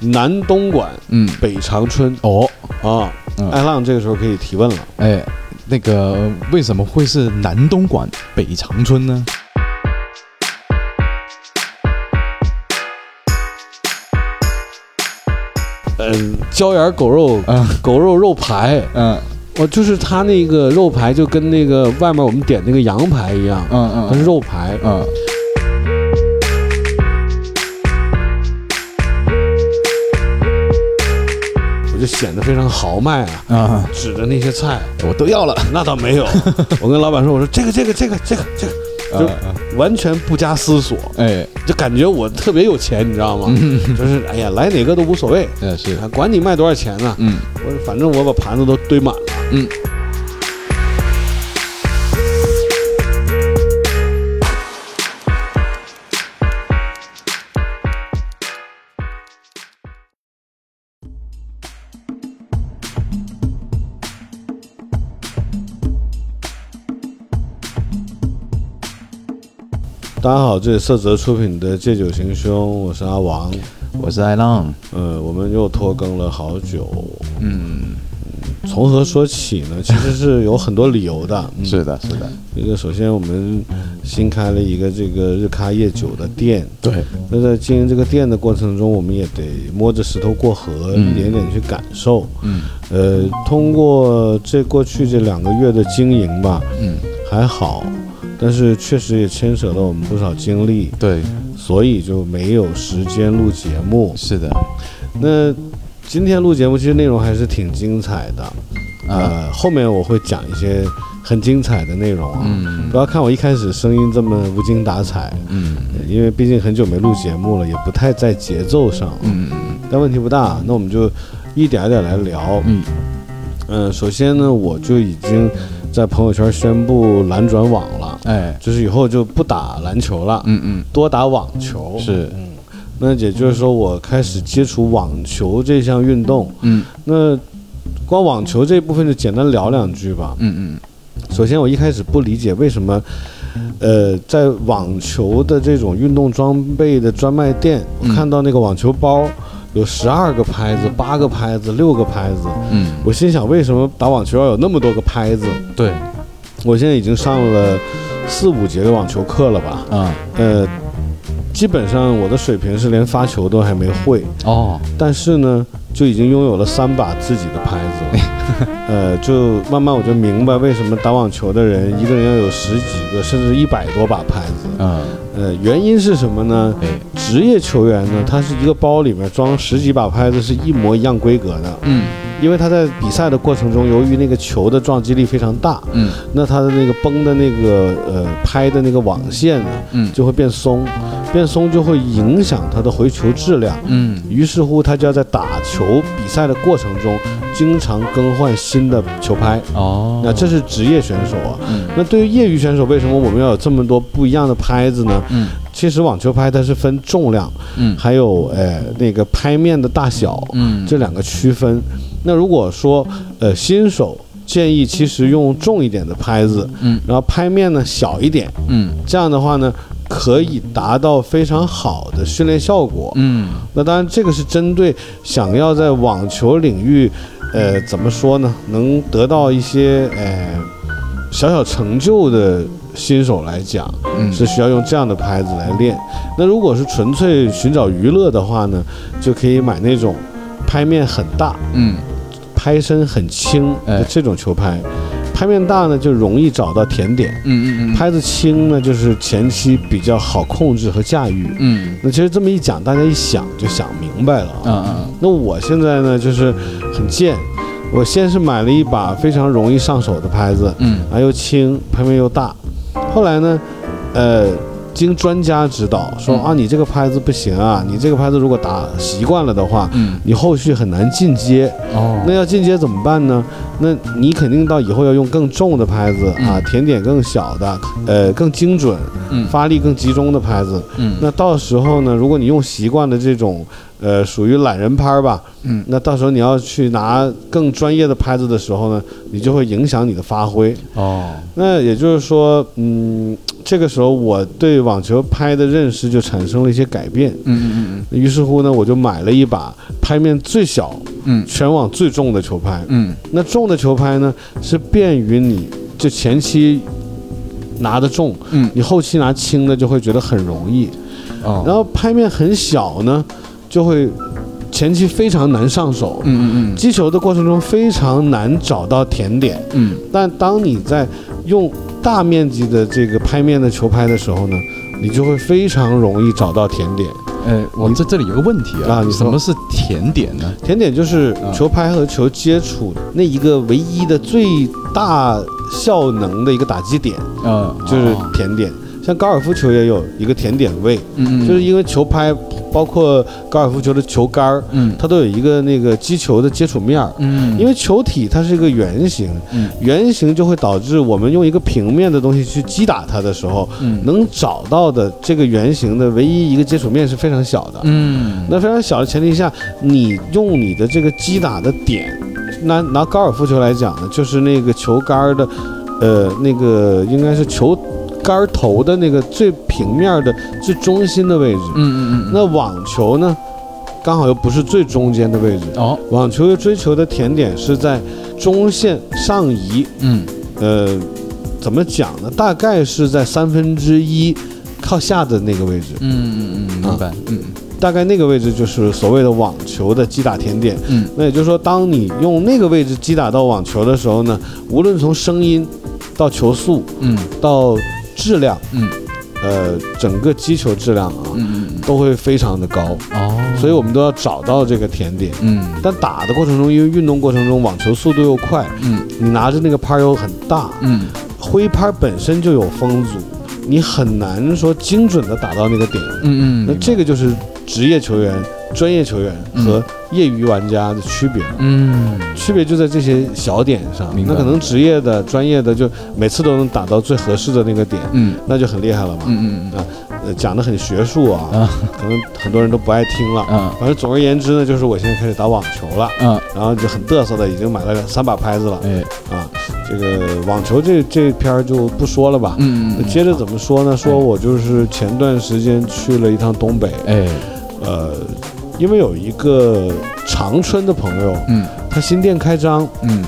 南东莞，嗯，北长春哦，啊。艾浪这个时候可以提问了。哎，那个为什么会是南东莞北长春呢？嗯，椒盐狗肉，嗯狗肉肉排，嗯。我，就是他那个肉排就跟那个外面我们点那个羊排一样，嗯嗯，它是肉排。嗯。我就显得非常豪迈啊，啊，指着那些菜，我都要了，那倒没有。我跟老板说，我说这个这个这个这个这个，就嗯完全不加思索，哎，就感觉我特别有钱，你知道吗？就是哎呀，来哪个都无所谓，哎是，啊管你卖多少钱呢？嗯我反正我把盘子都堆满了。嗯。大家好，这里色泽出品的《借酒行凶》，我是阿王。我是艾浪，呃，我们又拖更了好久，嗯，从何说起呢？其实是有很多理由的。嗯、是的，是的，这个首先我们新开了一个这个日咖夜酒的店，对，那在经营这个店的过程中，我们也得摸着石头过河，嗯。一点点去感受。嗯。呃，通过这过去这两个月的经营吧，嗯，还好，但是确实也牵扯了我们不少精力，对，所以就没有时间录节目。是的，那今天录节目其实内容还是挺精彩的，啊，呃，后面我会讲一些很精彩的内容啊。嗯不要看我一开始声音这么无精打采，嗯因为毕竟很久没录节目了，也不太在节奏上。嗯但问题不大，那我们就一点一点来聊。嗯嗯，首先呢，我就已经在朋友圈宣布蓝转网了，哎，就是以后就不打篮球了，嗯嗯，多打网球。是，嗯那也就是说，我开始接触网球这项运动。嗯那光网球这一部分就简单聊两句吧。嗯嗯首先，我一开始不理解为什么，呃，在网球的这种运动装备的专卖店，我嗯看到那个网球包有十二个拍子、八个拍子、六个拍子，嗯，我心想，为什么打网球要有那么多个拍子？对，我现在已经上了四五节的网球课了吧？啊，呃，基本上我的水平是连发球都还没会，哦，但是呢，就已经拥有了三把自己的拍子了。呃，就慢慢我就明白为什么打网球的人一个人要有十几个甚至一百多把拍子。嗯，呃，原因是什么呢？哎，职业球员呢，他是一个包里面装十几把拍子是一模一样规格的，嗯。因为他在比赛的过程中，由于那个球的撞击力非常大，嗯。那他的那个绷的那个呃拍的那个网线呢嗯。就会变松，变松就会影响他的回球质量。嗯于是乎，他就要在打球比赛的过程中，经常更换新的球拍。哦，那这是职业选手啊。嗯那对于业余选手，为什么我们要有这么多不一样的拍子呢？嗯其实网球拍它是分重量，嗯还有呃那个拍面的大小嗯这两个区分。那如果说呃新手建议其实用重一点的拍子，嗯然后拍面呢小一点，嗯这样的话呢可以达到非常好的训练效果。嗯那当然，这个是针对想要在网球领域，呃，怎么说呢，能得到一些呃小小成就的新手来讲，嗯是需要用这样的拍子来练。那如果是纯粹寻找娱乐的话呢，就可以买那种拍面很大、嗯拍身很轻哎的这种球拍。拍面大呢，就容易找到甜点；嗯嗯嗯拍子轻呢，就是前期比较好控制和驾驭。嗯那其实这么一讲，大家一想就想明白了啊。嗯嗯那我现在呢，就是很贱，我先是买了一把非常容易上手的拍子，嗯啊又轻，拍面又大。后来呢，呃，经专家指导说嗯啊，你这个拍子不行啊，你这个拍子如果打习惯了的话，嗯你后续很难进阶。哦那要进阶怎么办呢？那你肯定到以后要用更重的拍子啊，嗯甜点更小的，呃，更精准，嗯发力更集中的拍子。嗯那到时候呢，如果你用习惯了这种呃，属于懒人拍儿吧。嗯，那到时候你要去拿更专业的拍子的时候呢，你就会影响你的发挥。哦，那也就是说，嗯，这个时候我对网球拍的认识就产生了一些改变。嗯嗯嗯于是乎呢，我就买了一把拍面最小、嗯全网最重的球拍。嗯那重的球拍呢，是便于你就前期拿的重，嗯你后期拿轻的就会觉得很容易。哦，然后拍面很小呢，就会前期非常难上手。嗯嗯嗯击球的过程中非常难找到甜点，嗯但当你在用大面积的这个拍面的球拍的时候呢，你就会非常容易找到甜点。嗯，呃，我这这里有个问题啊，啊你什么是甜点呢？甜点就是啊球拍和球接触那一个唯一的最大效能的一个打击点，嗯，就是哦甜点。像高尔夫球也有一个甜点位，嗯嗯，就是因为球拍包括高尔夫球的球杆儿，嗯。它都有一个那个击球的接触面儿。嗯，因为球体它是一个圆形，嗯。圆形就会导致我们用一个平面的东西去击打它的时候，嗯。能找到的这个圆形的唯一一个接触面是非常小的。嗯。那非常小的前提下，你用你的这个击打的点，拿拿高尔夫球来讲呢，就是那个球杆儿的，呃，那个应该是球杆儿头的那个最平面的最中心的位置。嗯嗯嗯，那网球呢，刚好又不是最中间的位置。哦，网球追求的甜点是在中线上移，嗯。呃，怎么讲呢？大概是在三分之一靠下的那个位置，嗯嗯嗯，明白，嗯。大概那个位置就是所谓的网球的击打甜点。嗯。那也就是说，当你用那个位置击打到网球的时候呢，无论从声音到球速嗯。到质量，嗯。呃，整个击球质量啊，嗯嗯都会非常的高。哦，所以我们都要找到这个甜点。嗯。但打的过程中，因为运动过程中网球速度又快，嗯。你拿着那个拍儿又很大，嗯。挥拍本身就有风阻，你很难说精准的打到那个点。嗯嗯，那这个就是职业球员、专业球员和业余玩家的区别。了。嗯。区别就在这些小点上那可能职业的、专业的就每次都能打到最合适的那个点，嗯。那就很厉害了嘛。嗯嗯呃，讲的很学术啊，啊。可能很多人都不爱听了。啊。反正总而言之呢，就是我现在开始打网球了，嗯，然后就很嘚瑟的已经买了三把拍子了。哎。啊。这个网球这这篇儿就不说了吧。嗯那接着怎么说呢？说我就是前段时间去了一趟东北，哎。呃，因为有一个长春的朋友，嗯。他新店开张，嗯。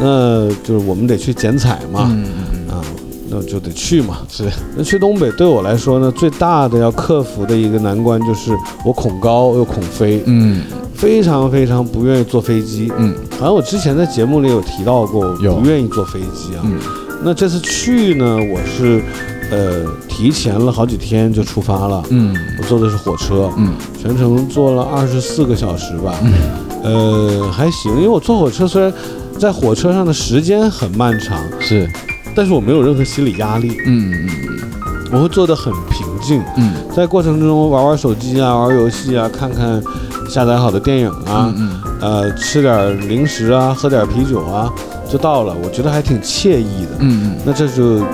那就是我们得去剪彩嘛，嗯嗯啊，那就得去嘛。是。那去东北对我来说呢，最大的要克服的一个难关就是我恐高又恐飞，嗯。非常非常不愿意坐飞机。嗯。好像我之前在节目里有提到过，不愿意坐飞机啊。嗯。那这次去呢，我是呃提前了好几天就出发了，嗯。我坐的是火车，嗯。全程坐了二十四个小时吧，嗯。呃还行，因为我坐火车虽然在火车上的时间很漫长，是。但是我没有任何心理压力，嗯嗯嗯。我会坐得很平静，嗯。在过程中玩玩手机啊，玩游戏啊，看看下载好的电影啊，嗯。呃，吃点零食啊，喝点啤酒啊，就到了，我觉得还挺惬意的。嗯嗯。那这就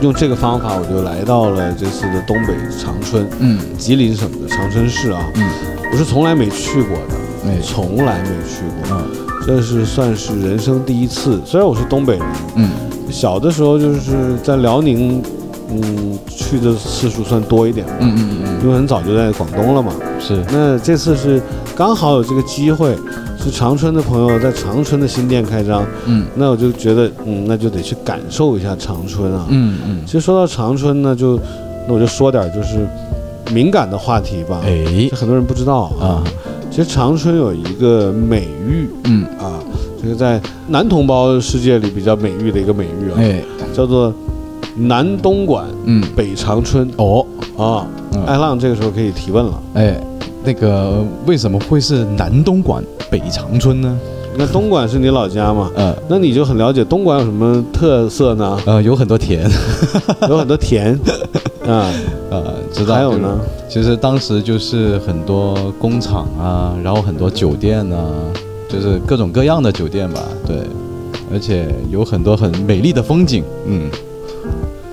用这个方法，我就来到了这次的东北长春，嗯。吉林省的长春市啊，嗯。我是从来没去过的，哎从来没去过，嗯。这是算是人生第一次。虽然我是东北人，嗯。小的时候就是在辽宁，嗯，去的次数算多一点吧，嗯嗯嗯。因为很早就在广东了嘛。是。那这次是刚好有这个机会，是长春的朋友在长春的新店开张，嗯。那我就觉得，嗯，那就得去感受一下长春啊。嗯嗯。其实说到长春呢，就那我就说点就是敏感的话题吧，哎。这很多人不知道啊。其实长春有一个美誉嗯。啊，这个在男同胞世界里比较美誉的一个美誉啊，哎。叫做南东莞嗯。北长春。哦。啊。嗯。艾浪这个时候可以提问了。哎那个为什么会是南东莞北长春呢？那东莞是你老家嘛？呃那你就很了解东莞有什么特色呢？呃有很多田 有很多田 啊，呃知道还有呢？其实当时就是很多工厂啊，然后很多酒店啊，就是各种各样的酒店吧，对，而且有很多很美丽的风景，嗯，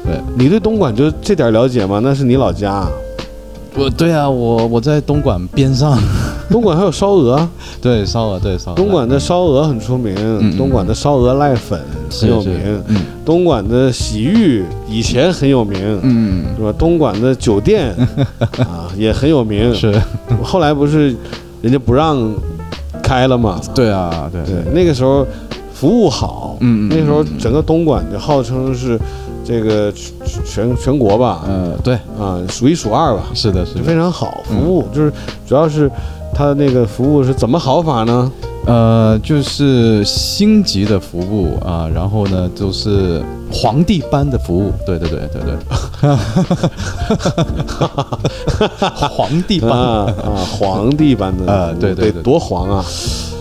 对，你对东莞就这点了解吗？那是你老家啊，我对啊，我我在东莞边上，东莞还有烧鹅，对，烧鹅，对烧鹅。东莞的烧鹅很出名，嗯东莞的烧鹅濑粉很有名，嗯。东莞的洗浴以前很有名，嗯，是吧？东莞的酒店 啊也很有名，是，后来不是人家不让开了嘛？对啊，对。对，那个时候服务好，嗯嗯那时候整个东莞就号称是这个全全全国吧，嗯，对，啊，数一数二吧，是的，是的。非常好，服务就是主要是他那个服务是怎么好法呢？呃，就是星级的服务啊，然后呢，就是皇帝般的服务，对对对对对，皇帝般，啊啊，皇帝般的啊 对对对。多皇啊，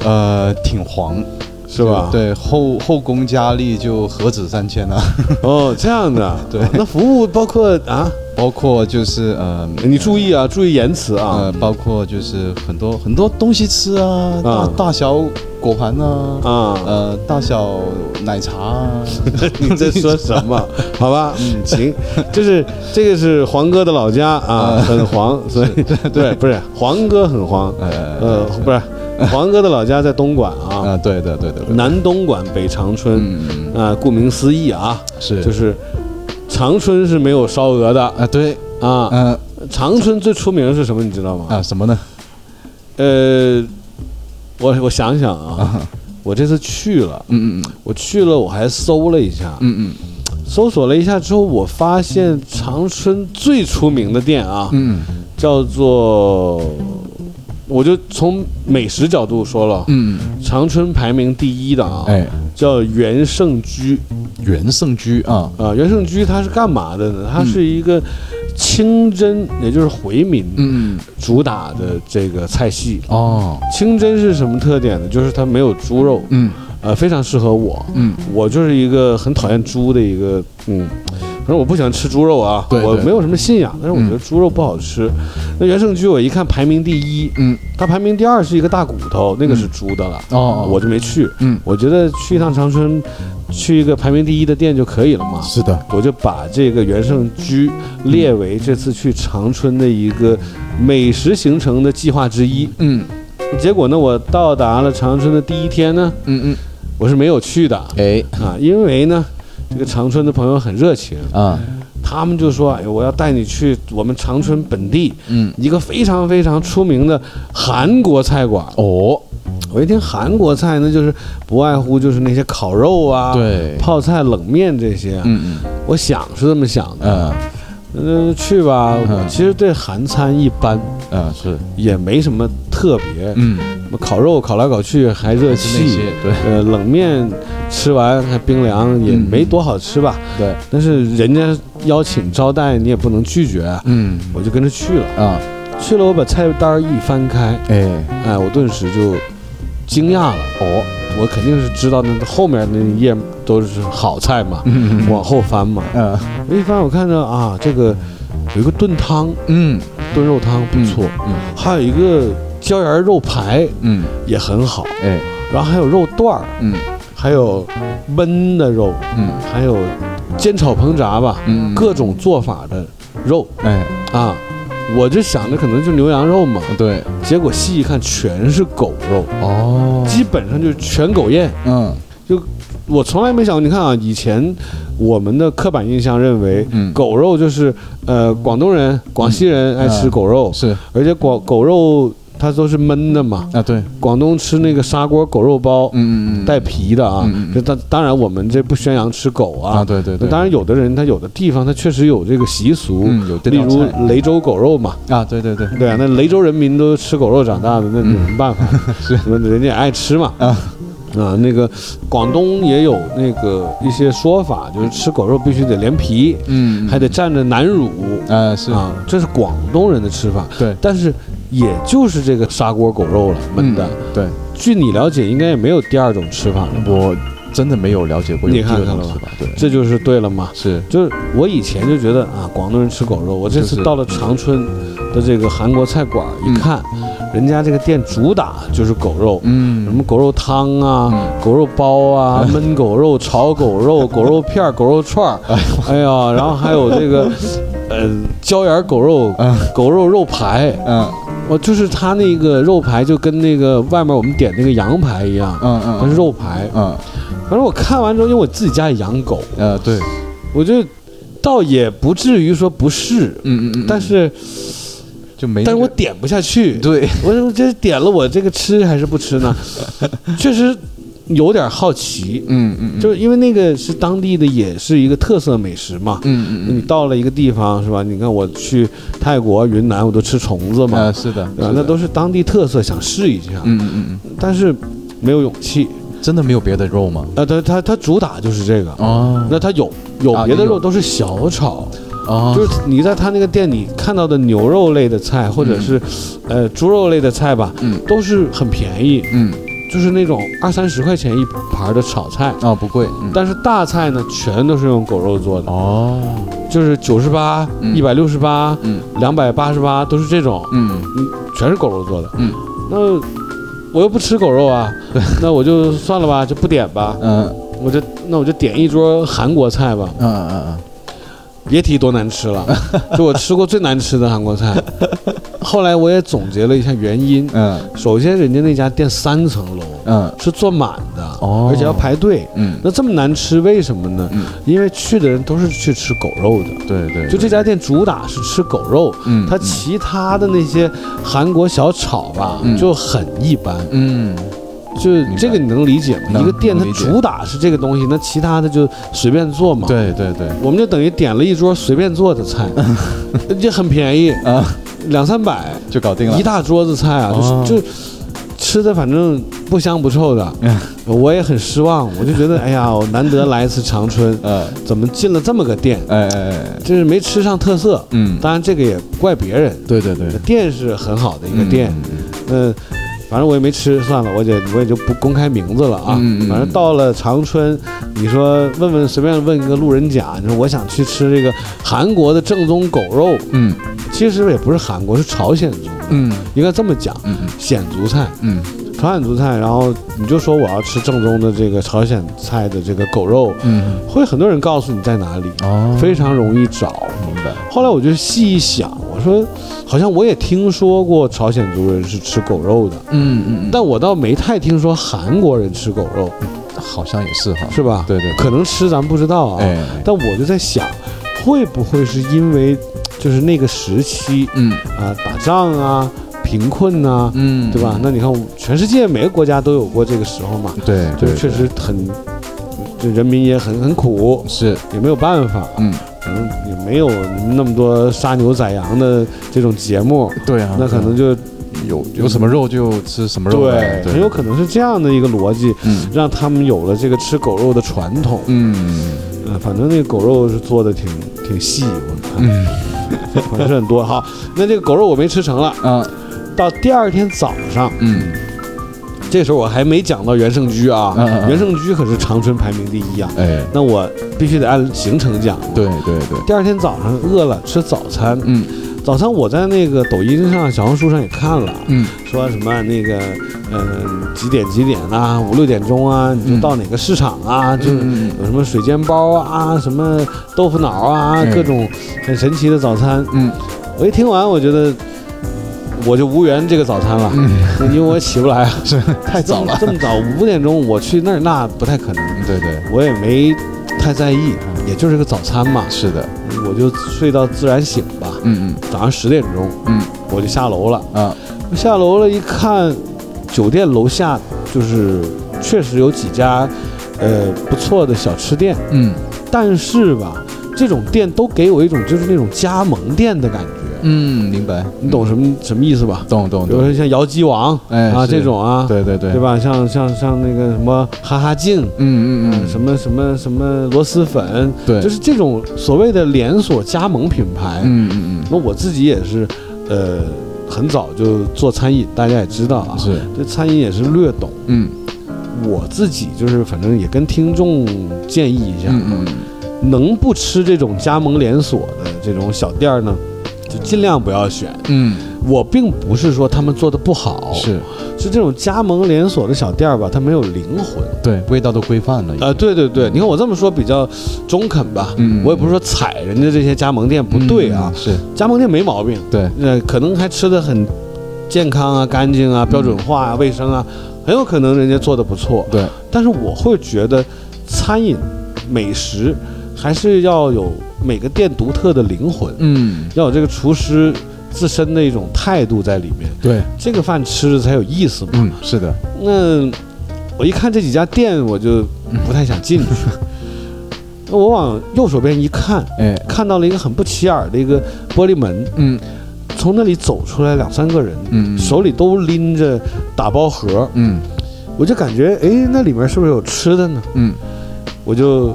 呃，挺皇，是吧？对，后后宫佳丽就何止三千啊，哦，这样的，对。那服务包括啊，包括就是呃你注意啊，注意言辞啊，呃，包括就是很多很多东西吃啊，大啊。大小果盘啊，啊，呃，大小奶茶啊，你在说什么？好吧，嗯，行，就是这个是黄哥的老家啊，很黄，所以对，不是黄哥很黄，呃呃，不是 黄哥的老家在东莞啊，啊，对对对对对，南东莞北长春，嗯，啊，顾名思义啊，是。就是长春是没有烧鹅的。啊，对，啊，嗯长春最出名的是什么？你知道吗？啊，什么呢？呃，我我想想啊，啊，我这次去了，嗯嗯。我去了，我还搜了一下，嗯嗯。搜索了一下之后，我发现长春最出名的店啊，嗯。叫做，我就从美食角度说了，嗯，长春排名第一的啊，哎，叫元盛居元盛居啊，啊。元盛居它是干嘛的呢？它是一个清真，也就是回民嗯嗯，主打的这个菜系。哦，清真是什么特点呢？就是它没有猪肉，嗯呃，非常适合我。嗯我就是一个很讨厌猪的一个，嗯，反正我不喜欢吃猪肉啊，对对我没有什么信仰，但是我觉得猪肉不好吃。那元盛居我一看排名第一，嗯，它排名第二是一个大骨头，那个是猪的了，哦，我就没去。嗯我觉得去一趟长春，去一个排名第一的店就可以了嘛。是的，我就把这个元盛居列为这次去长春的一个美食行程的计划之一。嗯结果呢，我到达了长春的第一天呢，嗯嗯，我是没有去的哎啊，因为呢，这个长春的朋友很热情，啊，他们就说：“哎，我要带你去我们长春本地嗯一个非常非常出名的韩国菜馆。”哦，我一听韩国菜，那就是不外乎就是那些烤肉啊、对，泡菜、冷面这些啊。嗯嗯我想是这么想的，嗯嗯，去吧。嗯我其实对韩餐一般，嗯是，也没什么特别。嗯，烤肉烤来烤去还热气，对呃，冷面吃完还冰凉，也嗯没多好吃吧。对，但是人家邀请招待，你也不能拒绝啊。嗯我就跟着去了，啊，去了，我把菜单一翻开，哎哎，我顿时就惊讶了。哦，我肯定是知道那后面那一页都是好菜嘛，嗯往后翻嘛。嗯我一翻，我看着啊，这个有一个炖汤，嗯炖肉汤不错，嗯还有一个椒盐肉排嗯，也很好，哎然后还有肉段儿，嗯还有焖的肉，嗯还有煎炒烹炸吧，嗯，各种做法的肉哎啊。我就想着可能就牛羊肉嘛，对，结果细一看全是狗肉，哦，基本上就是全狗宴。嗯我从来没想过，你看啊，以前我们的刻板印象认为，嗯。狗肉就是呃广东人、广西人爱吃狗肉，是。而且广狗肉它都是焖的嘛。啊对，广东吃那个砂锅狗肉包，嗯嗯嗯，带皮的啊当当然我们这不宣扬吃狗啊啊，对对对，当然有的人他有的地方他确实有这个习俗，嗯有这例如雷州狗肉嘛。啊对对对，对啊，那雷州人民都吃狗肉长大的，那有什么办法？是。那人家也爱吃嘛。啊啊，那个广东也有那个一些说法，就是吃狗肉必须得连皮，嗯还得蘸着南乳啊是，啊，这是广东人的吃法。对但是也就是这个砂锅狗肉了，焖的。嗯对，据你了解，应该也没有第二种吃法了。我真的没有了解过有你看这个看了吧这就是对了嘛。是就是我以前就觉得啊，广东人吃狗肉。我这次到了长春的这个韩国菜馆一看，人家这个店主打就是狗肉，嗯。什么狗肉汤啊、嗯。狗肉包啊、焖狗肉、炒狗肉、狗肉片、狗肉串儿，哎呀，然后还有这个呃椒盐狗肉、嗯。狗肉肉排。嗯。我就是他那个肉排就跟那个外面我们点那个羊排一样，嗯嗯，它是肉排。嗯。反正我看完之后，因为我自己家里养狗，呃对，我就倒也不至于说不是，嗯嗯嗯，但是就没那个，但是我点不下去。对，我这点了，我这个吃还是不吃呢？确实有点好奇，嗯嗯嗯，就是因为那个是当地的，也是一个特色美食嘛。嗯嗯嗯你到了一个地方是吧？你看我去泰国、云南，我都吃虫子嘛，啊是的，那都是当地特色，想试一下，嗯嗯嗯嗯，但是没有勇气。真的没有别的肉吗？啊，它它它主打就是这个。哦那它有有别的肉都是小炒，哦，就是你在他那个店里看到的牛肉类的菜，或者是，呃猪肉类的菜吧，嗯。都是很便宜，嗯。就是那种二三十块钱一盘的炒菜。啊不贵，嗯。但是大菜呢，全都是用狗肉做的，哦。就是九十八、嗯。一百六十八、嗯。两百八十八，都是这种，嗯。全是狗肉做的。嗯，那我又不吃狗肉啊，那我就算了吧，就不点吧。嗯。我就那我就点一桌韩国菜吧，嗯嗯嗯别提多难吃了，就我吃过最难吃的韩国菜。后来我也总结了一下原因，嗯首先人家那家店三层楼嗯是坐满的，哦而且要排队。嗯那这么难吃，为什么呢？嗯，因为去的人都是去吃狗肉的。对对，就这家店主打是吃狗肉，嗯它其他的那些韩国小炒吧嗯就很一般。嗯就是这个你能理解吗？一个店它主打是这个东西，那其他的就随便做嘛。，对对对我们就等于点了一桌随便做的菜，就很便宜，啊两三百就搞定了一，大桌子菜啊，哦就是就吃的反正不香不臭的。嗯我也很失望，我就觉得哎呀，我难得来一次长春，呃 怎么进了这么个店？哎哎哎就是没吃上特色。嗯当然这个也怪别人，对对对店是很好的一个店，嗯嗯，反正我也没吃，算了，我也我也就不公开名字了啊。嗯嗯嗯。反正到了长春，你说问问随便问一个路人甲，你说我想去吃这个韩国的正宗狗肉，嗯。其实也不是韩国，是朝鲜族。的，嗯。应该这么讲，嗯鲜族菜，嗯。朝鲜族菜。然后你就说我要吃正宗的这个朝鲜菜的这个狗肉，嗯。会很多人告诉你在哪里，哦。非常容易找。明白。后来我就细一想，我说好像我也听说过朝鲜族人是吃狗肉的，嗯嗯但我倒没太听说韩国人吃狗肉，好像也是哈。是吧？对对对。可能吃咱不知道啊。哎但我就在想，会不会是因为就是那个时期嗯。啊，打仗啊，贫困呐、嗯。对吧？那你看，全世界每个国家都有过这个时候嘛，对对就是确实很，这人民也很很苦，是也没有办法，嗯可能也没有那么多杀牛宰羊的这种节目，对啊那可能就有有什么肉就吃什么肉对，很有可能是这样的一个逻辑，嗯。让他们有了这个吃狗肉的传统。嗯。嗯，反正那个狗肉是做的挺挺细，我看嗯。还是很多。哈，那这个狗肉我没吃成了，啊到第二天早上，嗯这时候我还没讲到袁盛居啊，嗯嗯嗯元盛居可是长春排名第一啊。哎。那我必须得按行程讲。对对对。第二天早上饿了吃早餐，嗯。早餐我在那个抖音上、小红书上也看了，嗯。说什么那个，嗯、几点几点啊，五六点钟啊，你就到哪个市场啊，就有什么水煎包啊，什么豆腐脑啊，嗯各种很神奇的早餐。嗯。我一听完，我觉得我就无缘这个早餐了，嗯。因为我起不来，是太早了。这么早五点钟我去那儿，那不太可能。对对。我也没太在意，也就是个早餐嘛，是的。我就睡到自然醒吧。嗯嗯。早上十点钟嗯。我就下楼了，嗯啊。我下楼了，一看酒店楼下就是确实有几家呃不错的小吃店，嗯。但是吧，这种店都给我一种就是那种加盟店的感觉，嗯明白你懂什么什么意思吧？懂懂懂比如说像姚鸡王哎啊这种啊，对对对对吧？像像像那个什么哈哈镜。嗯嗯嗯什么什么什么螺蛳粉，对就是这种所谓的连锁加盟品牌。嗯嗯嗯那我自己也是，呃，很早就做餐饮，大家也知道啊嗯，是对餐饮也是略懂。嗯我自己就是反正也跟听众建议一下，嗯嗯能不吃这种加盟连锁的这种小店儿呢，就尽量不要选。嗯我并不是说他们做的不好，是是这种加盟连锁的小店儿吧，它没有灵魂。对味道都规范了啊、对对对，你看我这么说比较中肯吧，嗯我也不是说踩人家这些加盟店不对啊，是加盟店没毛病，对呃，可能还吃的很健康啊、干净啊、标准化啊、卫生啊，很有可能人家做的不错。对，但是我会觉得，餐饮、美食还是要有每个店独特的灵魂，嗯，要有这个厨师自身的一种态度在里面，对，这个饭吃着才有意思嘛。嗯，是的，那我一看这几家店，我就不太想进去。那我往右手边一看，哎，看到了一个很不起眼的一个玻璃门，嗯。从那里走出来两三个人，嗯，手里都拎着打包盒，嗯。我就感觉，哎，那里面是不是有吃的呢？嗯，我就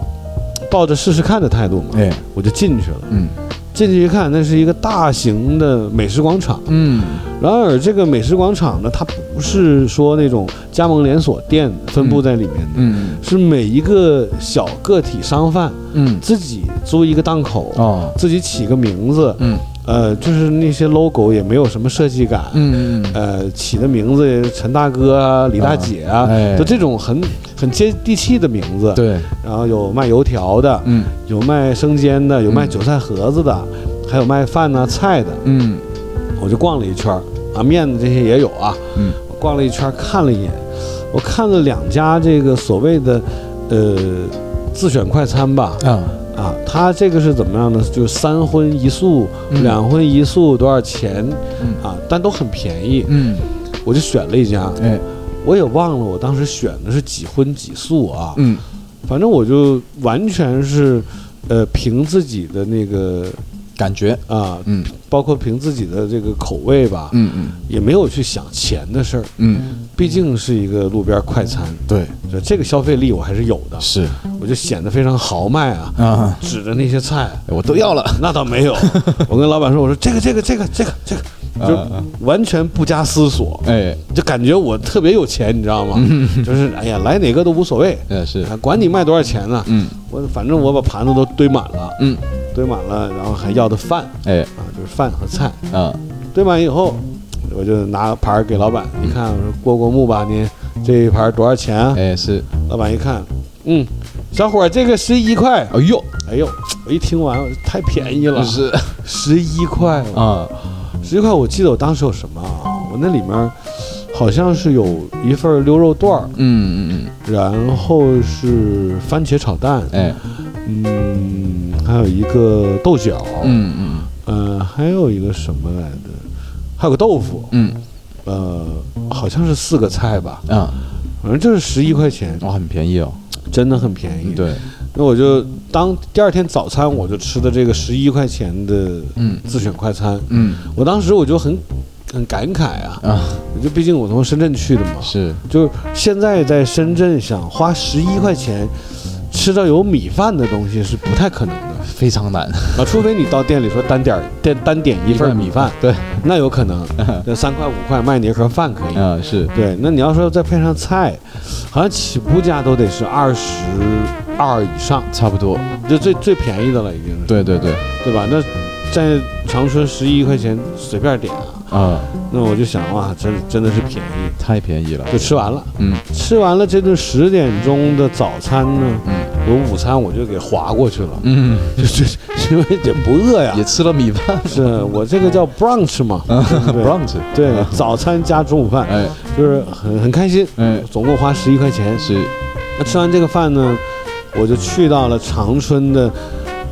抱着试试看的态度嘛，哎，我就进去了。嗯。进去一看，那是一个大型的美食广场。嗯。然而，这个美食广场呢，它不是说那种加盟连锁店分布在里面的，嗯。是每一个小个体商贩嗯，自己租一个档口，哦，自己起个名字，嗯。呃，就是那些 logo 也没有什么设计感，嗯嗯呃，起的名字也陈大哥啊、李大姐啊，哎。就这种很很接地气的名字。对，然后有卖油条的，嗯有卖生煎的，有卖嗯韭菜盒子的，还有卖饭呐、菜的。嗯我就逛了一圈儿啊，面的这些也有啊。嗯，我逛了一圈儿，看了一眼，我看了两家这个所谓的呃自选快餐吧。啊，啊，它这个是怎么样呢？就是三荤一素，嗯两荤一素多少钱嗯啊？但都很便宜。嗯，我就选了一家，哎，我也忘了我当时选的是几荤几素啊。嗯。反正我就完全是，呃，凭自己的那个感觉，啊，嗯。包括凭自己的这个口味吧，嗯嗯。也没有去想钱的事儿。嗯，毕竟是一个路边快餐，对，这这个消费力我还是有的，是。我就显得非常豪迈啊，啊，指着那些菜，我都要了，那倒没有，我跟老板说，我说这个这个这个这个这个，就啊完全不加思索，哎，就感觉我特别有钱，你知道吗？就是哎呀，来哪个都无所谓，也是，啊管你卖多少钱呢，嗯。我反正我把盘子都堆满了，嗯，堆满了，然后还要的饭哎。啊，就是饭和菜，啊，堆满以后，我就拿盘儿给老板你看，我说过过目吧您，这一盘儿多少钱啊？哎是，老板一看，嗯，小伙儿这个十一块，哎呦，哎呦，我一听完，我太便宜了，是。十一块啊，啊，十一块，我记得我当时有什么啊？我那里面好像是有一份溜肉段儿，嗯嗯然后是番茄炒蛋，嗯，还有一个豆角，嗯嗯呃，还有一个什么来着？还有个豆腐，嗯呃，好像是四个菜吧，啊，反正就是十一块钱，哇，很便宜哦，真的很便宜。，对，那我就当第二天早餐我就吃的这个十一块钱的嗯。自选快餐，嗯。我当时我就很很感慨啊，啊，就毕竟我从深圳去的嘛，是，就现在在深圳想花十一块钱吃到有米饭的东西是不太可能的。非常难，啊，除非你到店里说单点儿点单点一份米饭，对，那有可能，那三块五块卖你一盒饭可以。啊是，对，那你要说再配上菜，好像起步价都得是二十二以上，差不多，就最最便宜的了，已经是，对对对，对吧？那在长春十一块钱随便点啊，啊，那我就想哇，真真的是便宜，太便宜了，就吃完了。嗯吃完了这顿十点钟的早餐呢，嗯我午餐我就给划过去了，嗯，就是因为也不饿呀也。吃了米饭是我这个叫 brunch 嘛，对，brunch，对，早餐加中午饭，哎就是很很开心，哎总共花十一块钱。是，那吃完这个饭呢，我就去到了长春的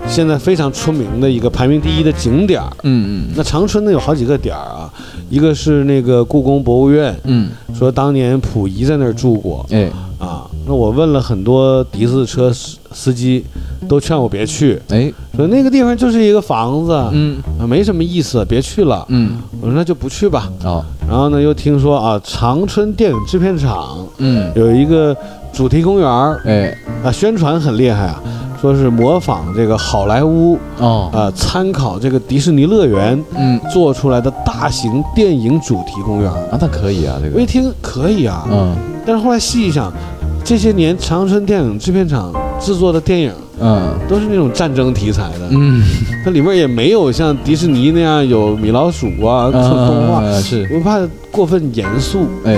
现在非常出名的一个排名第一的景点儿。嗯嗯。那长春呢有好几个点儿啊，一个是那个故宫博物院，嗯，说当年溥仪在那儿住过。哎。啊。那我问了很多的士车司司机，都劝我别去，哎，说那个地方就是一个房子，嗯。啊，没什么意思，别去了。嗯，我说那就不去吧。哦，然后呢，又听说啊，长春电影制片厂嗯，有一个主题公园儿哎。啊，宣传很厉害啊，说是模仿这个好莱坞哦，啊，参考这个迪士尼乐园嗯。做出来的大型电影主题公园儿。啊，那可以啊，这个，我一听可以啊，嗯。但是后来细一想，这些年长春电影制片厂制作的电影嗯。都是那种战争题材的，嗯，它里面也没有像迪士尼那样有米老鼠啊、做动画，啊是，我怕过分严肃，哎。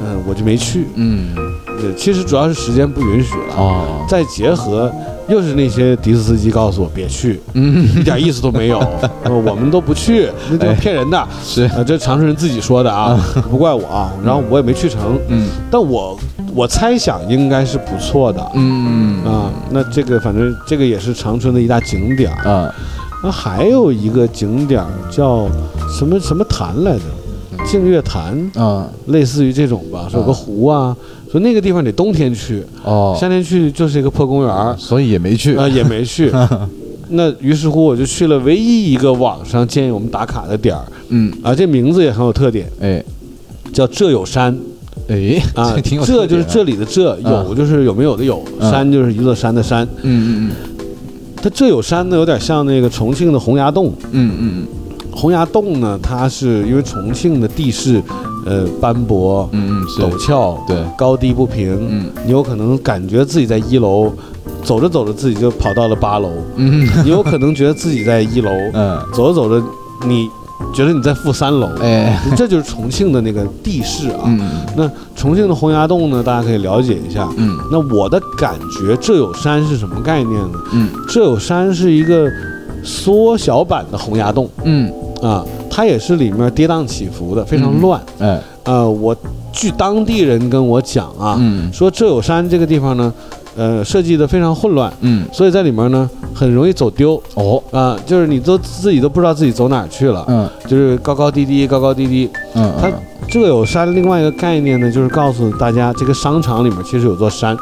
嗯，我就没去。嗯呃其实主要是时间不允许了，哦，再结合又是那些的士司机告诉我别去，嗯，一点意思都没有，呃我们都不去，那就是骗人的。是，啊，这长春人自己说的啊，不怪我啊。然后我也没去成，嗯但我我猜想应该是不错的嗯啊。那这个反正这个也是长春的一大景点儿。啊，那还有一个景点儿叫什么什么潭来着？净月潭，啊，类似于这种吧，有个湖啊，说那个地方得冬天去，哦，夏天去就是一个破公园儿，所以也没去。啊、也没去。那于是乎我就去了唯一一个网上建议我们打卡的点儿。嗯，啊，这名字也很有特点，哎。叫这有山。哎，啊 这，挺有浙就是这里，的这，啊有就是有没有的有，嗯。山就是一座山的山。嗯嗯嗯。它这有山呢，有点像那个重庆的洪崖洞。嗯嗯嗯。洪崖洞呢，它是因为重庆的地势，呃，斑驳、嗯嗯，陡峭，对，高低不平，嗯。你有可能感觉自己在一楼，走着走着自己就跑到了八楼，嗯。你有可能觉得自己在一楼，嗯，走着走着，你觉得你在负三楼，哎，这就是重庆的那个地势啊。嗯。那重庆的洪崖洞呢，大家可以了解一下。嗯。那我的感觉，这有山是什么概念呢？嗯。这有山是一个缩小版的洪崖洞嗯，啊，它也是里面跌宕起伏的，非常乱。哎，呃，我据当地人跟我讲啊，嗯。说浙有山这个地方呢，呃，设计的非常混乱，嗯，所以在里面呢很容易走丢。哦，啊，就是你都自己都不知道自己走哪儿去了，嗯。就是高高低低，高高低低。嗯，它浙有山另外一个概念呢，就是告诉大家这个商场里面其实有座山，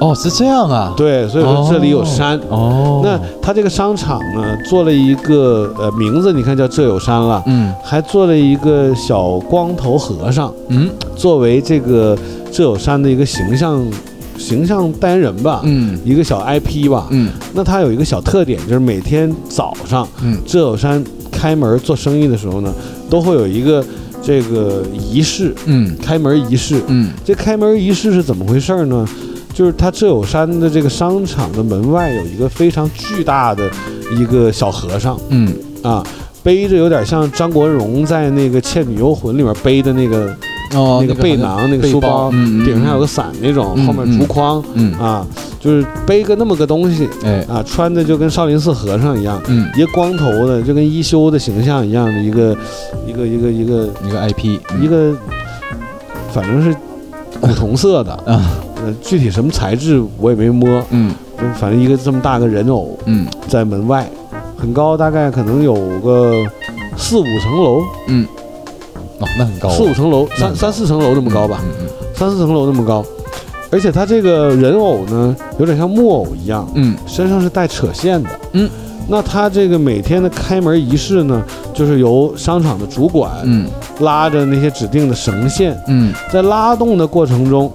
哦是这样啊，对，所以说这里有山。哦，那它这个商场呢，做了一个呃名字，你看叫浙有山了，嗯。还做了一个小光头和尚，嗯。作为这个浙有山的一个形象形象代言人吧，嗯。一个小 IP 吧。嗯。那它有一个小特点，就是每天早上嗯。浙有山开门做生意的时候呢，都会有一个这个仪式，嗯。开门仪式。嗯。这开门仪式是怎么回事呢？就是它浙友山的这个商场的门外有一个非常巨大的一个小和尚嗯。啊，背着有点像张国荣在那个《倩女幽魂》里面背的那个哦那个背囊、那个书包，嗯顶上有个伞那种，嗯后面竹筐嗯。啊，就是背个那么个东西哎。啊，穿的就跟少林寺和尚一样，嗯。一个光头的，就跟一休的形象一样的一个一个一个一个一个 IP 一个，反正是古铜色的，啊呃，具体什么材质我也没摸，嗯。反正一个这么大个人偶嗯。在门外，很高，大概可能有个四五层楼，嗯，哦那很高啊，四五层楼，三三四层楼那么高吧，嗯嗯三四层楼那么高，而且他这个人偶呢，有点像木偶一样，嗯。身上是带扯线的，嗯，那他这个每天的开门仪式呢，就是由商场的主管嗯。拉着那些指定的绳线，嗯。在拉动的过程中，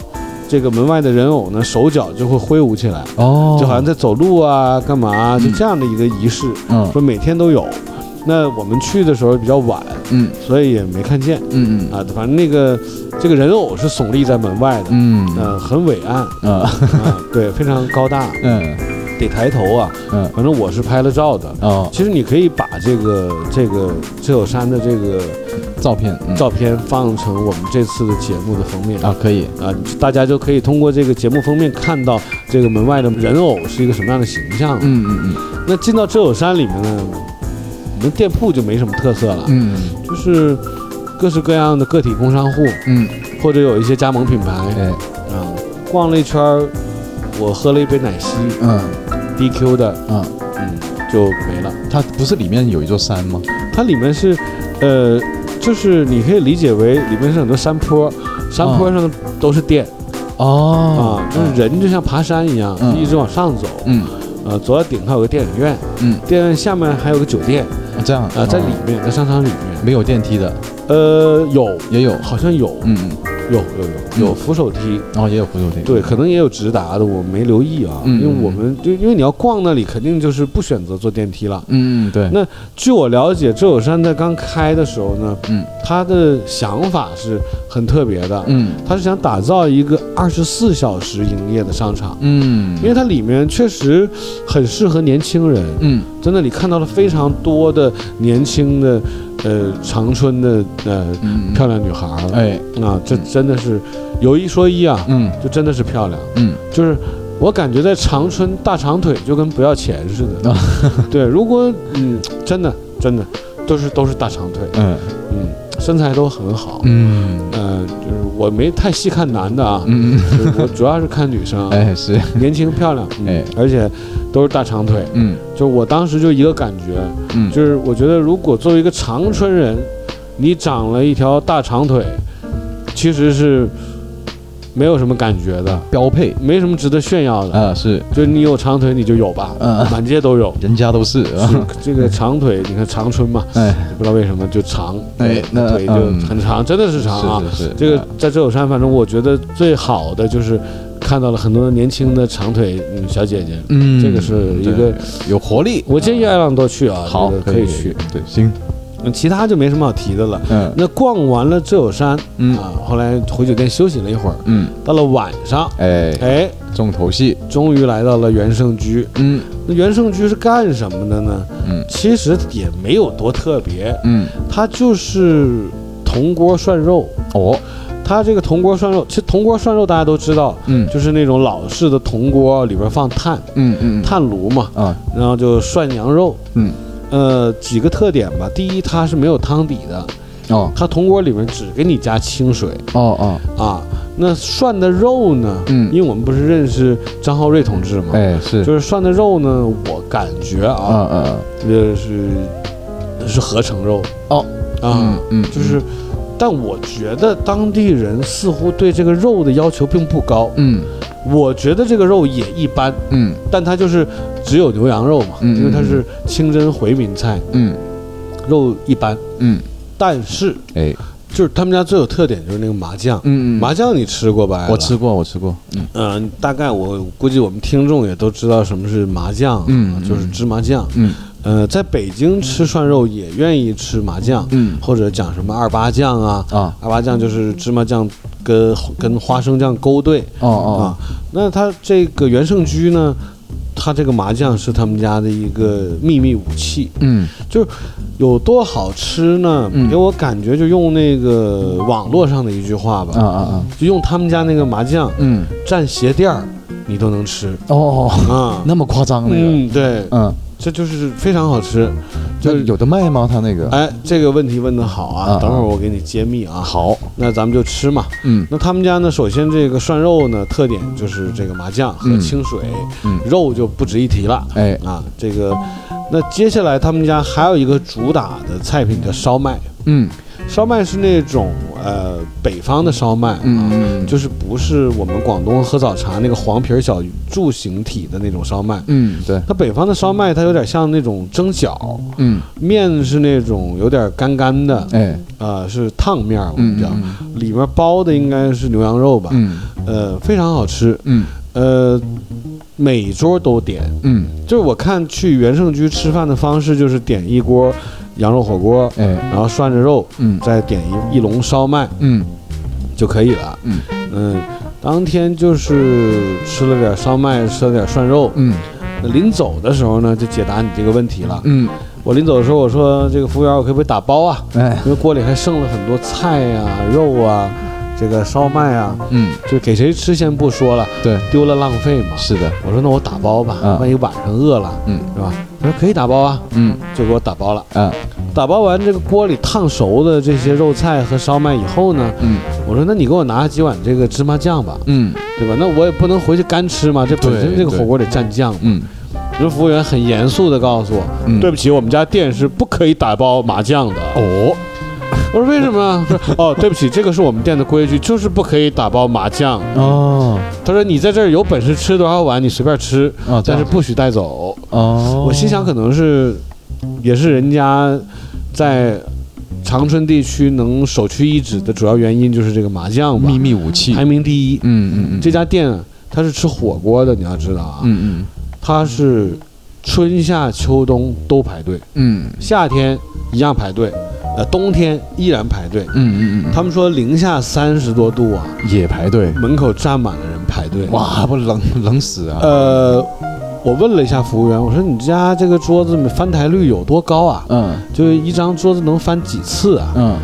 这个门外的人偶呢，手脚就会挥舞起来，哦，就好像在走路啊，干嘛，就这样的一个仪式，嗯。说每天都有。那我们去的时候比较晚，嗯。所以也没看见。嗯嗯。啊。反正那个这个人偶是耸立在门外的，嗯。呃，很伟岸。啊。啊，对，非常高大，嗯得抬头啊。嗯。反正我是拍了照的。哦。其实你可以把这个这个浙有山的这个照片嗯。照片放成我们这次的节目的封面。啊可以。啊，大家就可以通过这个节目封面看到这个门外的人偶是一个什么样的形象。嗯嗯嗯。那进到浙有山里面呢，我们店铺就没什么特色了，嗯。就是各式各样的个体工商户，嗯。或者有一些加盟品牌。哎。啊。逛了一圈儿，我喝了一杯奶昔。嗯，DQ 的，嗯，嗯，就没了。它不是里面有一座山吗？它里面是，呃，就是你可以理解为里面是很多山坡，山坡上都是店。哦啊，就是人就像爬山一样，嗯。一直往上走。嗯。呃，走到顶上有个电影院，嗯。电影院下面还有个酒店。这样。啊，在里面，在商场里面。没有电梯的。呃，有，也有。好像有，嗯嗯有有有有。扶手梯，然后也有扶手梯。对，可能也有直达的，我没留意啊。嗯因为我们就因为你要逛那里，肯定就是不选择坐电梯了。嗯嗯对。那据我了解，周友山在刚开的时候呢，嗯。他的想法是很特别的，嗯。他是想打造一个二十四小时营业的商场。嗯。因为它里面确实很适合年轻人，嗯。在那里看到了非常多的年轻的呃长春的呃嗯漂亮女孩儿，哎，啊，这真的是有一说一啊，嗯。就真的是漂亮。嗯。就是我感觉在长春大长腿就跟不要钱似的。啊。对，如果嗯，真的真的都是都是大长腿，嗯。嗯，身材都很好。嗯。呃，就是我没太细看男的啊，嗯，就是我主要是看女生啊，哎是，年轻漂亮，嗯哎。而且都是大长腿。嗯。就我当时就一个感觉，嗯，就是我觉得如果作为一个长春人，你长了一条大长腿，其实是没有什么感觉的，标配。没什么值得炫耀的。啊是，就你有长腿你就有吧，嗯满街都有。人家都是是啊，这个长腿，你看长春嘛，哎。不知道为什么就长，哎那腿就嗯很长，真的是长啊。是是是，这个在这有山，反正我觉得最好的就是看到了很多年轻的长腿嗯小姐姐，嗯，这个是一个有活力，我建议爱浪多去啊，好这个可以去。，对行，那其他就没什么好提的了。嗯。那逛完了这有山嗯。啊，后来回酒店休息了一会儿，嗯，到了晚上，哎，哎，重头戏，终于来到了元盛居。嗯。那元盛居是干什么的呢？嗯。其实也没有多特别，嗯，它就是铜锅涮肉。哦，它这个铜锅涮肉，其实铜锅涮肉大家都知道，嗯。就是那种老式的铜锅，里边放炭，嗯嗯。炭炉嘛，啊。然后就涮羊肉。嗯呃，几个特点吧。第一，它是没有汤底的，哦它铜锅里面只给你加清水哦哦，啊。那涮的肉呢？嗯因为我们不是认识张浩瑞同志吗？哎是，就是涮的肉呢，我感觉啊嗯嗯这是是合成肉哦啊嗯，嗯，就是，但我觉得当地人似乎对这个肉的要求并不高。嗯我觉得这个肉也一般，嗯。但它就是只有牛羊肉嘛，嗯因为它是清真回民菜，嗯。肉一般。嗯，但是哎。就是他们家最有特点就是那个麻酱，嗯嗯，麻酱你吃过吧？我吃过我吃过，嗯。嗯、大概我估计我们听众也都知道什么是麻酱，嗯啊就是芝麻酱。嗯。呃，在北京吃涮肉也愿意吃麻酱，嗯。或者讲什么二八酱啊，啊。二八酱就是芝麻酱跟跟花生酱勾兑。哦哦。啊。那他这个元盛居呢，他这个麻酱是他们家的一个秘密武器，嗯。就有多好吃呢？嗯。给我感觉就用那个网络上的一句话吧，啊啊啊。就用他们家那个麻酱嗯。蘸鞋垫儿，你都能吃。哦，啊。那么夸张那个，嗯，对，嗯，这就是非常好吃。就是有的卖吗？他那个哎，这个问题问得好啊！啊等会儿我给你揭秘啊。好，那咱们就吃嘛。嗯那他们家呢，首先这个涮肉呢，特点就是这个麻酱和嗯清水，嗯肉就不值一提了哎啊。这个，那接下来他们家还有一个主打的菜品叫烧麦，嗯烧麦是那种呃北方的烧麦啊，嗯嗯。就是不是我们广东喝早茶那个黄皮儿小柱形体的那种烧麦。嗯对，它北方的烧麦，它有点像那种蒸饺，嗯。面是那种有点干干的，哎。呃，是烫面儿，我们嗯叫，嗯。里面包的应该是牛羊肉吧，嗯。呃，非常好吃，嗯。呃，每桌都点，嗯。就是我看去元盛居吃饭的方式就是点一锅羊肉火锅，哎。然后涮着肉，嗯。再点一一笼烧麦嗯。就可以了，嗯。嗯，当天就是吃了点烧麦，吃了点涮肉，嗯。那临走的时候呢，就解答你这个问题了。嗯。我临走的时候我说这个服务员，我可不可以打包啊？哎。因为锅里还剩了很多菜呀、肉啊，这个烧麦啊，嗯。就给谁吃先不说了，对。丢了浪费嘛。是的。我说那我打包吧，嗯。万一晚上饿了，嗯。是吧？他说可以打包啊，嗯。就给我打包了。嗯。打包完这个锅里烫熟的这些肉菜和烧麦以后呢，嗯。我说那你给我拿几碗这个芝麻酱吧，嗯。对吧？那我也不能回去干吃嘛，这本身这个火锅得蘸酱嘛。嗯。人服务员很严肃地告诉我，嗯。对不起，我们家店是不可以打包麻酱的。哦我说为什么？他说哦，对不起，这个是我们店的规矩，就是不可以打包麻酱。哦他说你在这儿有本事吃多少碗你随便吃，啊这样但是不许带走。哦，我心想可能是，也是人家在长春地区能首屈一指的主要原因就是这个麻酱吧秘，密武器，排名第一。嗯嗯嗯这家店它是吃火锅的，你要知道啊，嗯嗯它是春夏秋冬都排队，嗯夏天一样排队，呃，冬天依然排队。嗯嗯嗯他们说零下三十多度啊，嗯也排队，门口站满了人排队。哇不冷冷死啊，呃，我问了一下服务员，我说你家这个桌子翻台率有多高啊？嗯就是一张桌子能翻几次啊？嗯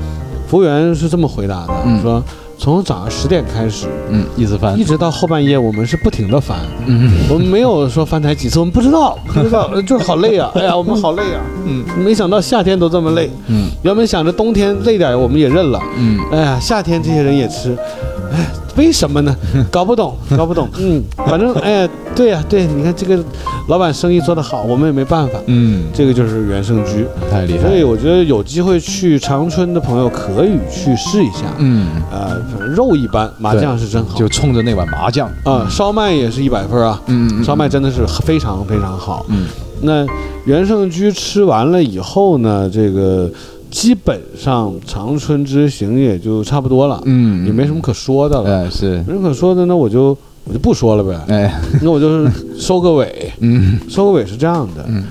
服务员是这么回答的，嗯说从早上十点开始，嗯，一直翻。一，直到后半夜，我们是不停的翻，嗯。我们没有说翻台几次，我们不知道，不知道，就是好累啊！哎呀，我们好累啊！嗯。没想到夏天都这么累，嗯。原本想着冬天累点我们也认了，嗯。哎呀，夏天这些人也吃，哎，为什么呢？搞不懂，搞不懂。嗯，反正哎呀，对呀、对，你看这个老板生意做得好，我们也没办法。嗯，这个就是原生居，太厉害所以我觉得有机会去长春的朋友可以去试一下。嗯，呃，反正肉一般，麻酱是真好。就冲着那碗麻酱啊，烧麦也是一百分啊，嗯烧麦真的是非常非常好。嗯那元盛居吃完了以后呢，这个基本上长春之行也就差不多了，嗯，也没什么可说的了。哎是，没什么可说的，那我就我就不说了呗。哎。那我就是收个尾，嗯。收个尾是这样的，嗯。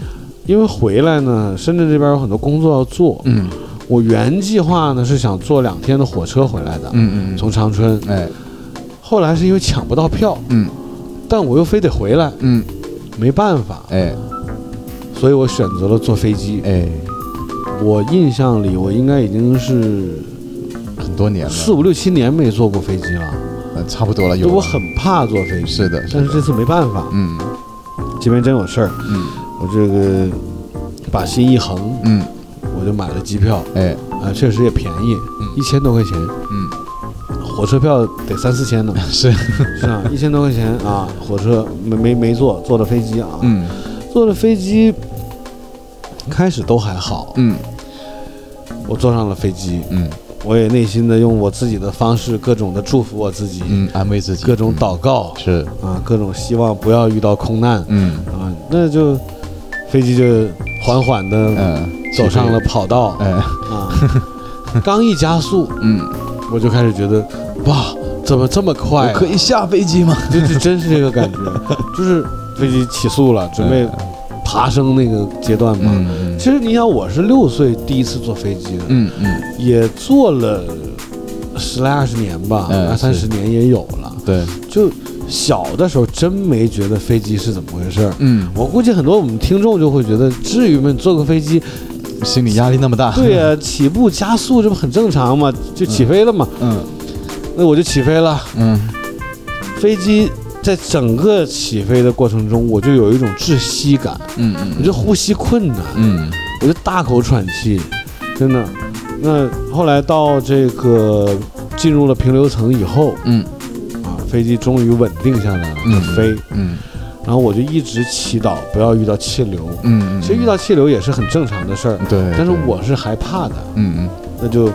因为回来呢，深圳这边有很多工作要做。嗯。我原计划呢是想坐两天的火车回来的，嗯嗯，从长春。哎。后来是因为抢不到票，嗯。但我又非得回来，嗯。没办法，哎。所以我选择了坐飞机。哎，我印象里，我应该已经是很多年了，四五六七年没坐过飞机了，呃差不多了，有。就我很怕坐飞机。是的，但是这次没办法，嗯。这边真有事儿，嗯。我这个把心一横，嗯。我就买了机票，哎。啊，确实也便宜，嗯。一千多块钱，嗯。火车票得三四千呢，是。是啊，一千多块钱啊，火车没没没坐，坐的飞机啊，嗯。坐的飞机，开始都还好，嗯。我坐上了飞机，嗯。我也内心的用我自己的方式，各种的祝福我自己，嗯，安慰自己，各种祷告。是。啊，各种希望不要遇到空难。嗯啊，那就飞机就缓缓的嗯走上了跑道。哎啊，刚一加速，嗯，我就开始觉得哇，怎么这么快、啊？我可以下飞机吗？就就真是这个感觉，就是飞机起速了，准备爬升那个阶段嘛。其实你想，我是六岁第一次坐飞机的，嗯嗯，也坐了十来二十年吧，嗯二三十年也有了。对，就小的时候真没觉得飞机是怎么回事儿。嗯，我估计很多我们听众就会觉得，至于吗？你坐个飞机，心理压力那么大，对呀、起步加速这不很正常吗？就起飞了嘛。嗯那我就起飞了。嗯飞机在整个起飞的过程中，我就有一种窒息感，嗯嗯我就呼吸困难，嗯我就大口喘气，真的。那后来到这个进入了平流层以后嗯啊，飞机终于稳定下来了，飞。嗯然后我就一直祈祷不要遇到气流。嗯，其实遇到气流也是很正常的事儿，对，但是我是害怕的。嗯嗯那就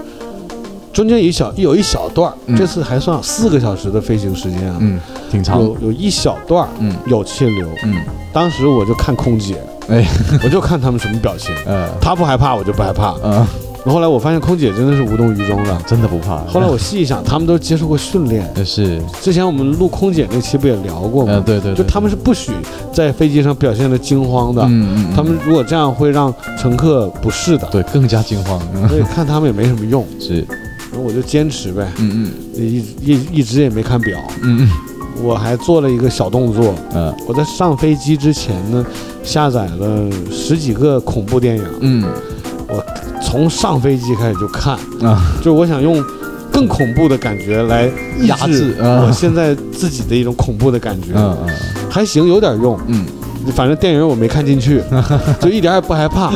中间有一小有一小段这次还算四个小时的飞行时间啊，嗯嗯，挺长，有有一小段儿嗯。有气流。嗯，当时我就看空姐，哎。我就看他们什么表情，呃她不害怕我就不害怕。嗯，后来我发现空姐真的是无动于衷的。真的不怕。后来我细一想，他们都接受过训练。呃 是，之前我们录空姐那期不也聊过吗？呃对对，就他们是不许在飞机上表现的惊慌的，嗯嗯，他们如果这样会让乘客不适的。对更加惊慌，嗯 所以看他们也没什么用，是，然后我就坚持呗，嗯嗯。一一一直也没看表。嗯嗯。我还做了一个小动作，嗯。我在上飞机之前呢，下载了十几个恐怖电影，嗯。我从上飞机开始就看，啊。就是我想用更恐怖的感觉来抑压制啊。我现在自己的一种恐怖的感觉，嗯嗯。还行，有点用。嗯反正电影我没看进去，就一点也不害怕。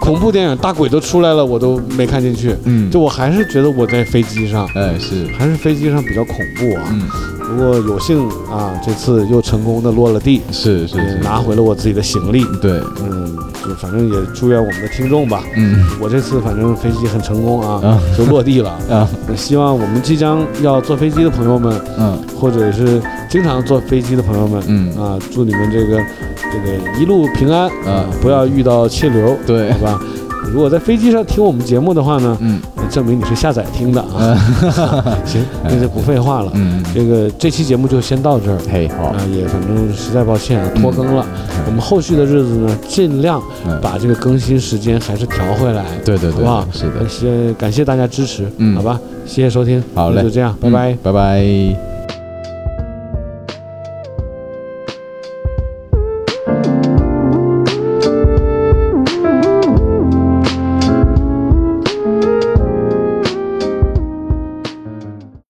恐怖电影大鬼都出来了，我都没看进去。嗯，就我还是觉得我在飞机上，哎是，还是飞机上比较恐怖啊。嗯不过有幸啊，这次又成功的落了地，也是是是，拿回了我自己的行李。对，嗯，就反正也祝愿我们的听众吧。嗯我这次反正飞机很成功啊，啊就落地了。啊那希望我们即将要坐飞机的朋友们，嗯或者是经常坐飞机的朋友们，嗯啊，祝你们这个这个一路平安啊不要遇到气流，对好吧？如果在飞机上听我们节目的话呢，嗯那证明你是下载听的啊。嗯 行，那就不废话了。嗯，这个这期节目就先到这儿。嘿好啊，，也反正实在抱歉啊，拖更了。我们后续的日子呢，尽量嗯把这个更新时间还是调回来。对对对好不好，是的感，谢感谢大家支持，嗯好吧，谢谢收听，好嘞那就这样，拜拜。拜拜。